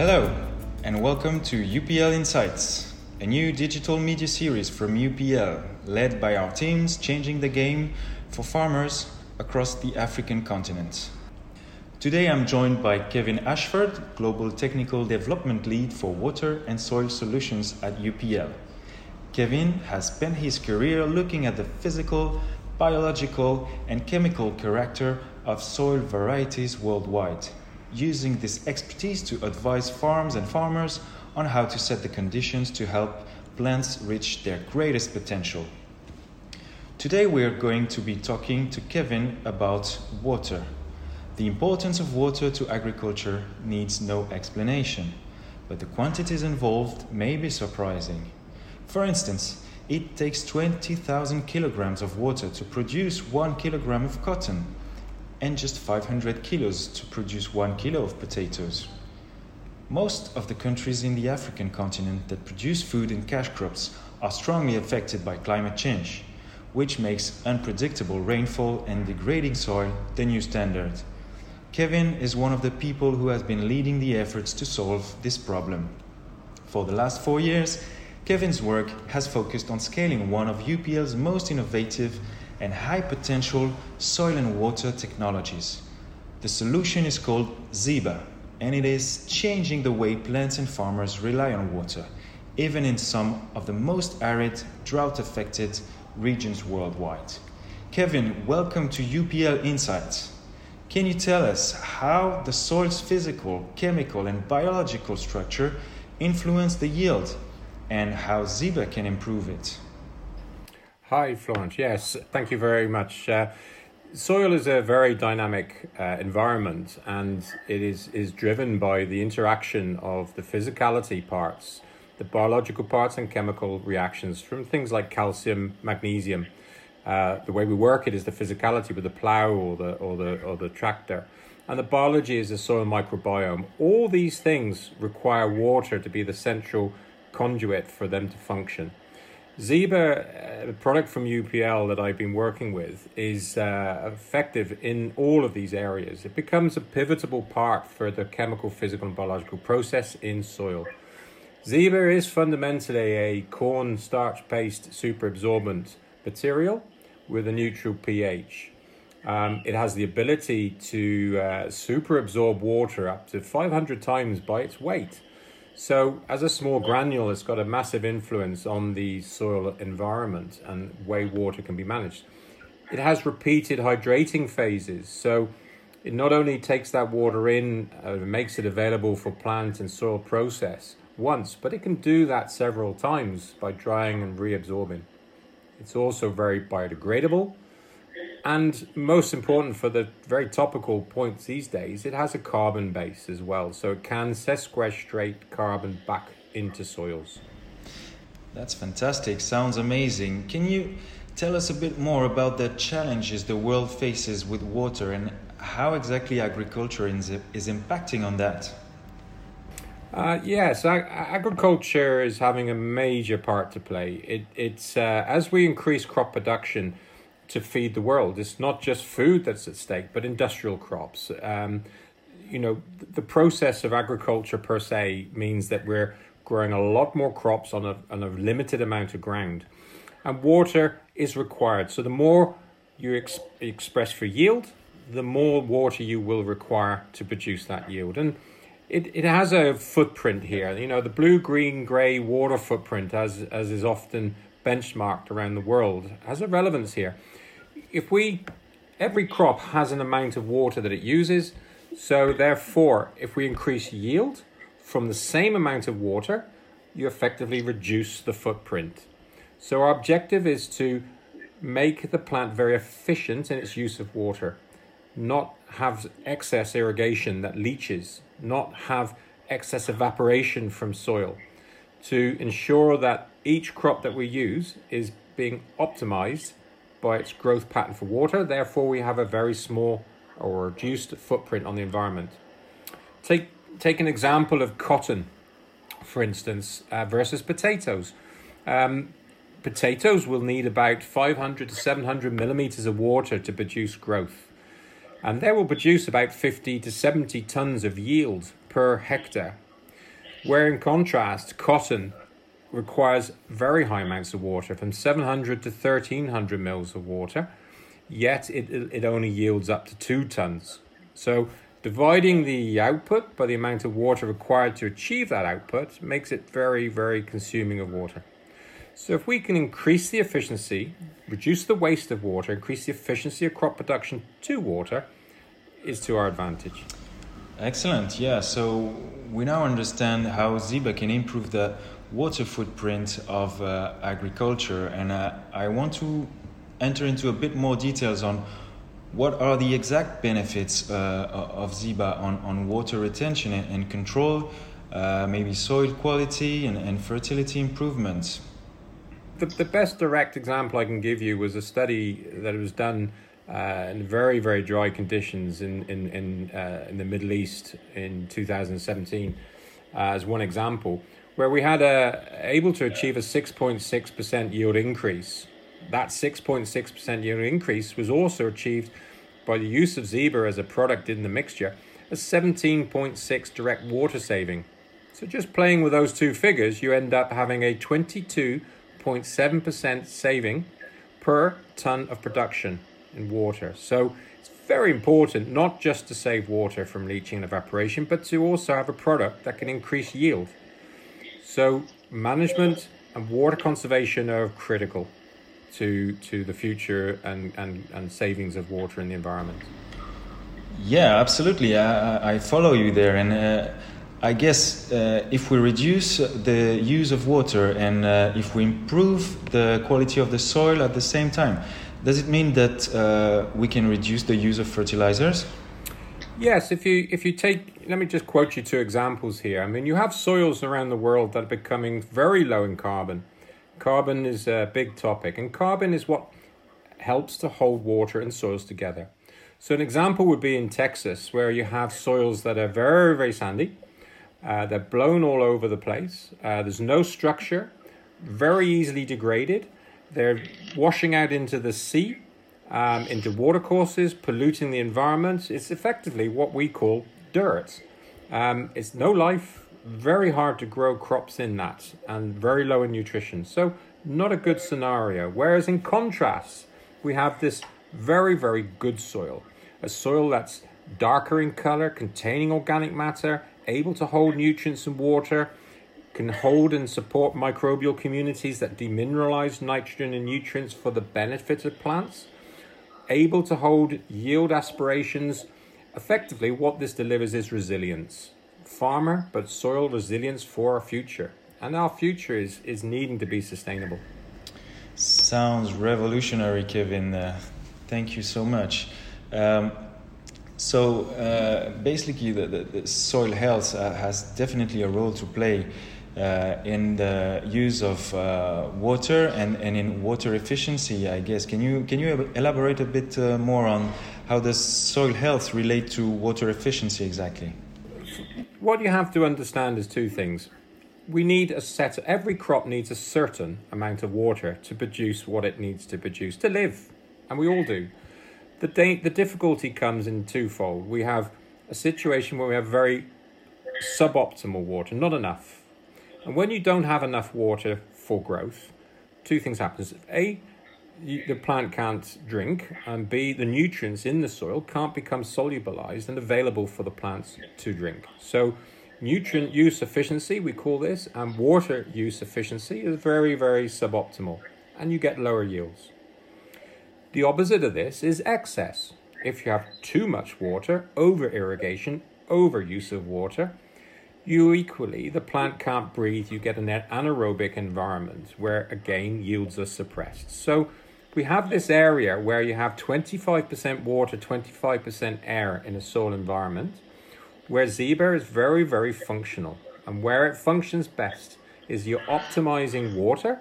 Hello, and welcome to UPL Insights, a new digital media series from UPL, led by our teams changing the game for farmers across the African continent. Today I'm joined by Kevin Ashford, Global Technical Development Lead for Water and Soil Solutions at UPL. Kevin has spent his career looking at the physical, biological, and chemical character of soil varieties worldwide using this expertise to advise farms and farmers on how to set the conditions to help plants reach their greatest potential. Today we are going to be talking to Kevin about water. The importance of water to agriculture needs no explanation, but the quantities involved may be surprising. For instance, it takes 20,000 kilograms of water to produce 1 kilogram of cotton and just 500 kilos to produce 1 kilo of potatoes. Most of the countries in the African continent that produce food and cash crops are strongly affected by climate change, which makes unpredictable rainfall and degrading soil the new standard. Kevin is one of the people who has been leading the efforts to solve this problem. For the last four years, Kevin's work has focused on scaling one of UPL's most innovative and high potential soil and water technologies. The solution is called Zeba, and it is changing the way plants and farmers rely on water, even in some of the most arid, drought affected regions worldwide. Kevin, welcome to UPL Insights. Can you tell us how the soil's physical, chemical, and biological structure influence the yield and how Zeba can improve it? Hi, Florence. Yes, thank you very much. Uh, soil is a very dynamic uh, environment and it is, is driven by the interaction of the physicality parts, the biological parts, and chemical reactions from things like calcium, magnesium. Uh, the way we work it is the physicality with the plow or the, or, the, or the tractor. And the biology is the soil microbiome. All these things require water to be the central conduit for them to function. Zeba, a product from UPL that I've been working with, is uh, effective in all of these areas. It becomes a pivotal part for the chemical, physical, and biological process in soil. Zeba is fundamentally a corn starch paste superabsorbent material with a neutral pH. Um, it has the ability to uh, superabsorb water up to 500 times by its weight. So, as a small granule, it's got a massive influence on the soil environment and way water can be managed. It has repeated hydrating phases, so it not only takes that water in, uh, makes it available for plant and soil process once, but it can do that several times by drying and reabsorbing. It's also very biodegradable, and most important for the very topical points these days, it has a carbon base as well, so it can sequestrate carbon back into soils. That's fantastic. Sounds amazing. Can you tell us a bit more about the challenges the world faces with water and how exactly agriculture is, is impacting on that? Uh, yes, ag- agriculture is having a major part to play. It, it's uh, as we increase crop production, to feed the world. It's not just food that's at stake, but industrial crops. Um, you know, the process of agriculture per se means that we're growing a lot more crops on a, on a limited amount of ground. And water is required. So the more you ex- express for yield, the more water you will require to produce that yield. And it, it has a footprint here. You know, the blue, green, grey water footprint, as, as is often benchmarked around the world, has a relevance here if we every crop has an amount of water that it uses, so therefore, if we increase yield from the same amount of water, you effectively reduce the footprint. So our objective is to make the plant very efficient in its use of water, not have excess irrigation that leaches, not have excess evaporation from soil, to ensure that each crop that we use is being optimized by its growth pattern for water. Therefore, we have a very small or reduced footprint on the environment. Take, take an example of cotton, for instance, uh, versus potatoes. Um, potatoes will need about 500 to 700 millimeters of water to produce growth. And they will produce about 50 to 70 tons of yield per hectare. Where in contrast, cotton requires very high amounts of water, from 700 to 1300 mils of water, yet it, it only yields up to two tons. So dividing the output by the amount of water required to achieve that output makes it very, very consuming of water. So if we can increase the efficiency, reduce the waste of water, increase the efficiency of crop production to water, is to our advantage. Excellent. Yeah. So we now understand how Zeba can improve the water footprint of uh, agriculture, and uh, I want to enter into a bit more details on what are the exact benefits uh, of Zeba on, on water retention and, control, uh, maybe soil quality and, and fertility improvements. The, the best direct example I can give you was a study that was done uh, in very very dry conditions in in in, uh, in the Middle East in 2017 uh, as one example, where we had a able to achieve a 6.6 percent yield increase. That 6.6 percent yield increase was also achieved by the use of Zeba as a product in the mixture, a 17.6 direct water saving. So just playing with those two figures, you end up having a 22 0.7% saving per ton of production in water. So it's very important not just to save water from leaching and evaporation, but to also have a product that can increase yield. So management and water conservation are critical to to the future and, and, and savings of water in the environment. Yeah, absolutely. I, I follow you there. And uh, I guess uh, if we reduce the use of water and uh, if we improve the quality of the soil at the same time, does it mean that uh, we can reduce the use of fertilizers? Yes, if you if you take let me just quote you two examples here. I mean, you have soils around the world that are becoming very low in carbon. Carbon is a big topic, and carbon is what helps to hold water and soils together. So an example would be in Texas, where you have soils that are very very sandy uh, they're blown all over the place. Uh, there's no structure, very easily degraded. They're washing out into the sea, um, into watercourses, polluting the environment. It's effectively what we call dirt. Um, it's no life, very hard to grow crops in that, and very low in nutrition. So, not a good scenario. Whereas, in contrast, we have this very, very good soil, a soil that's darker in color, containing organic matter, able to hold nutrients and water, can hold and support microbial communities that demineralize nitrogen and nutrients for the benefit of plants, able to hold yield aspirations. Effectively, what this delivers is resilience. Farmer, but soil resilience for our future. And our future is, is needing to be sustainable. Sounds revolutionary, Kevin. Uh, thank you so much. Um, so uh, basically, the, the, the, soil health uh, has definitely a role to play uh, in the use of uh, water and, and in water efficiency. I guess can you can you elaborate a bit uh, more on how does soil health relate to water efficiency exactly? What you have to understand is two things. We need a set. Every crop needs a certain amount of water to produce what it needs to produce to live, and we all do. The, da- the difficulty comes in twofold. We have a situation where we have very suboptimal water, not enough. And when you don't have enough water for growth, two things happen. A, you, the plant can't drink, and B, the nutrients in the soil can't become solubilized and available for the plants to drink. So, nutrient use efficiency, we call this, and water use efficiency is very, very suboptimal, and you get lower yields. The opposite of this is excess. If you have too much water, over irrigation, over use of water, you equally, the plant can't breathe, you get an anaerobic environment where again yields are suppressed. So we have this area where you have 25% water, 25% air in a soil environment, where Zeba is very, very functional. And where it functions best is you're optimizing water,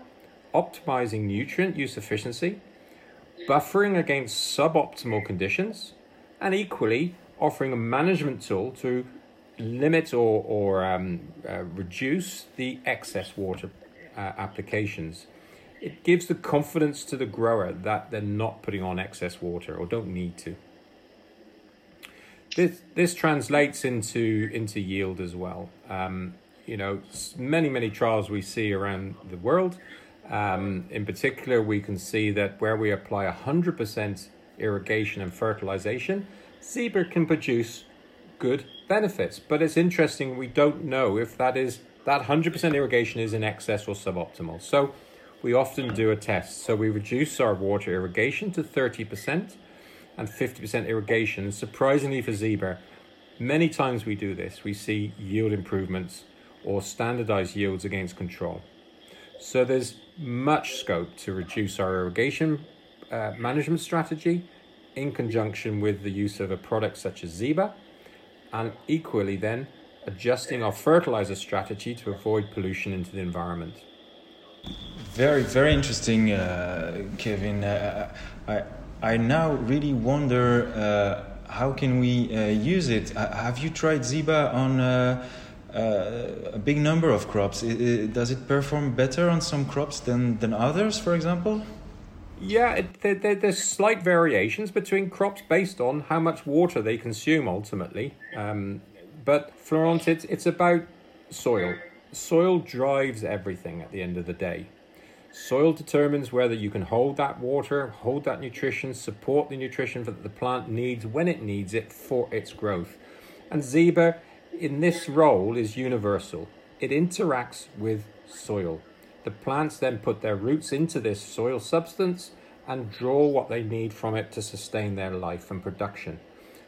optimizing nutrient use efficiency, buffering against suboptimal conditions, and equally offering a management tool to limit or, or um, uh, reduce the excess water uh, applications. It gives the confidence to the grower that they're not putting on excess water or don't need to. This, this translates into, into yield as well. Um, you know, many, many trials we see around the world. Um, in particular, we can see that where we apply 100% irrigation and fertilization, Zeba can produce good benefits. But it's interesting, we don't know if that is that 100% irrigation is in excess or suboptimal. So we often do a test. So we reduce our water irrigation to 30% and 50% irrigation. Surprisingly for Zeba, many times we do this, we see yield improvements or standardized yields against control. So there's much scope to reduce our irrigation uh, management strategy in conjunction with the use of a product such as Zeba, and equally then adjusting our fertilizer strategy to avoid pollution into the environment. Very, very interesting, uh, Kevin. Uh, I, I now really wonder uh, how can we uh, use it. Uh, have you tried Zeba on uh, a big number of crops? It, it, does it perform better on some crops than, than others, for example? Yeah, it, there, there's slight variations between crops based on how much water they consume ultimately. Um, but Florent, it's, it's about soil. Soil drives everything at the end of the day. Soil determines whether you can hold that water, hold that nutrition, support the nutrition that the plant needs when it needs it for its growth. And Zeba, in this role, is universal. It interacts with soil. The plants then put their roots into this soil substance and draw what they need from it to sustain their life and production.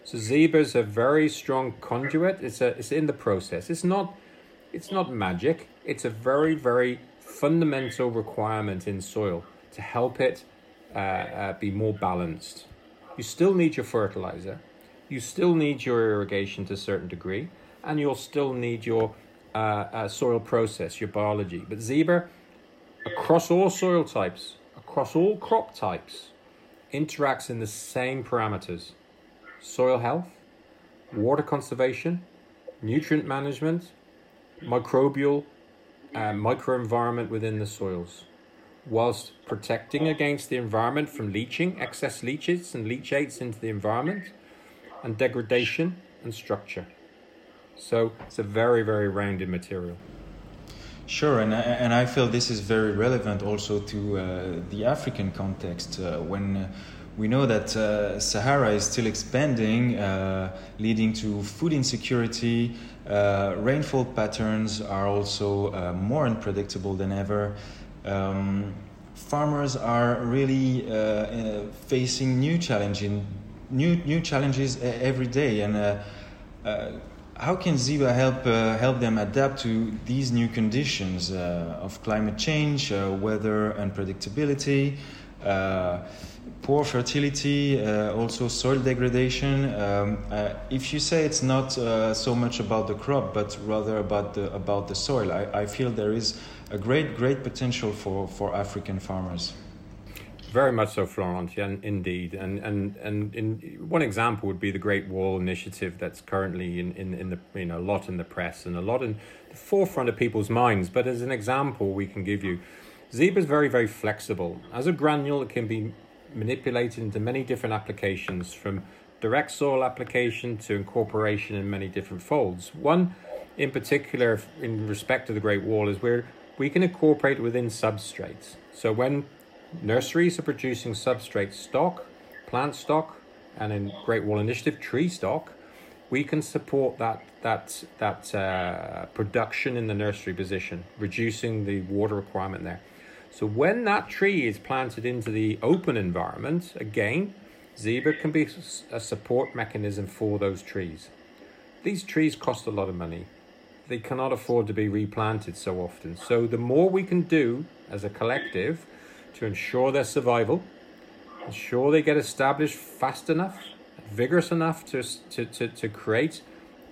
So Zeba is a very strong conduit. It's a, it's in the process. It's not it's not magic. It's a very very fundamental requirement in soil to help it uh, uh, be more balanced. You still need your fertilizer, you still need your irrigation to a certain degree, and you'll still need your uh, uh soil process, your biology. But Zeba, across all soil types, across all crop types, interacts in the same parameters soil health, water conservation, nutrient management, microbial uh, microenvironment within the soils, whilst protecting against the environment from leaching, excess leaches and leachates into the environment, and degradation and structure. So it's a very, very rounded material. Sure, and, and I feel this is very relevant also to uh, the African context uh, when we know that uh, Sahara is still expanding, uh, leading to food insecurity. Uh, rainfall patterns are also uh, more unpredictable than ever. Um, farmers are really facing new challenging, new new challenges every day, and how can Zeba help help them adapt to these new conditions of climate change, weather unpredictability? poor fertility, uh, also soil degradation. Um, uh, if you say it's not uh, so much about the crop, but rather about the about the soil, I, I feel there is a great great potential for, for African farmers. Very much so, Florent, yeah, indeed. And and and in one example would be the Great Wall Initiative that's currently in, in, in the you know a lot in the press and a lot in the forefront of people's minds. But as an example, we can give you. Zeba is very, very flexible. As a granule, it can be manipulated into many different applications from direct soil application to incorporation in many different folds. One in particular, in respect to the Great Wall, is where we can incorporate within substrates. So when nurseries are producing substrate stock, plant stock, and in Great Wall Initiative tree stock, we can support that that that uh, production in the nursery position, reducing the water requirement there. So when that tree is planted into the open environment, again, Zeba can be a support mechanism for those trees. These trees cost a lot of money. They cannot afford to be replanted so often. So the more we can do as a collective to ensure their survival, ensure they get established fast enough, vigorous enough to, to, to, to create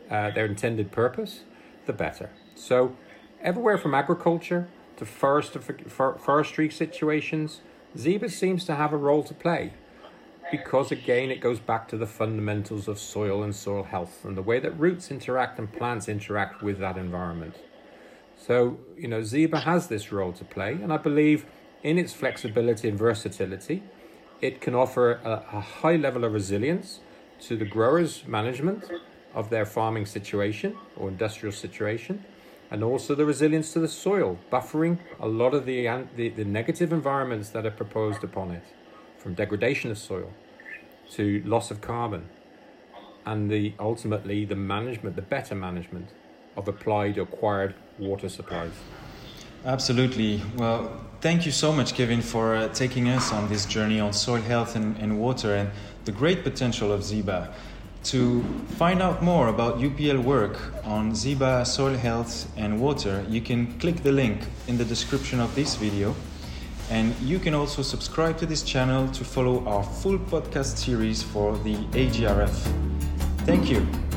uh, their intended purpose, the better. So everywhere from agriculture to forest, forestry situations, Zeba seems to have a role to play because again it goes back to the fundamentals of soil and soil health and the way that roots interact and plants interact with that environment. So, you know, Zeba has this role to play, and I believe in its flexibility and versatility, it can offer a, a high level of resilience to the growers' management of their farming situation or industrial situation, and also the resilience to the soil, buffering a lot of the, the, the negative environments that are proposed upon it, from degradation of soil to loss of carbon, and the ultimately the management, the better management of applied acquired water supplies. Absolutely. Well, thank you so much, Kevin, for uh, taking us on this journey on soil health and, and water and the great potential of Zeba. To find out more about UPL work on Zeba, soil health and water, you can click the link in the description of this video. And you can also subscribe to this channel to follow our full podcast series for the AGRF. Thank you.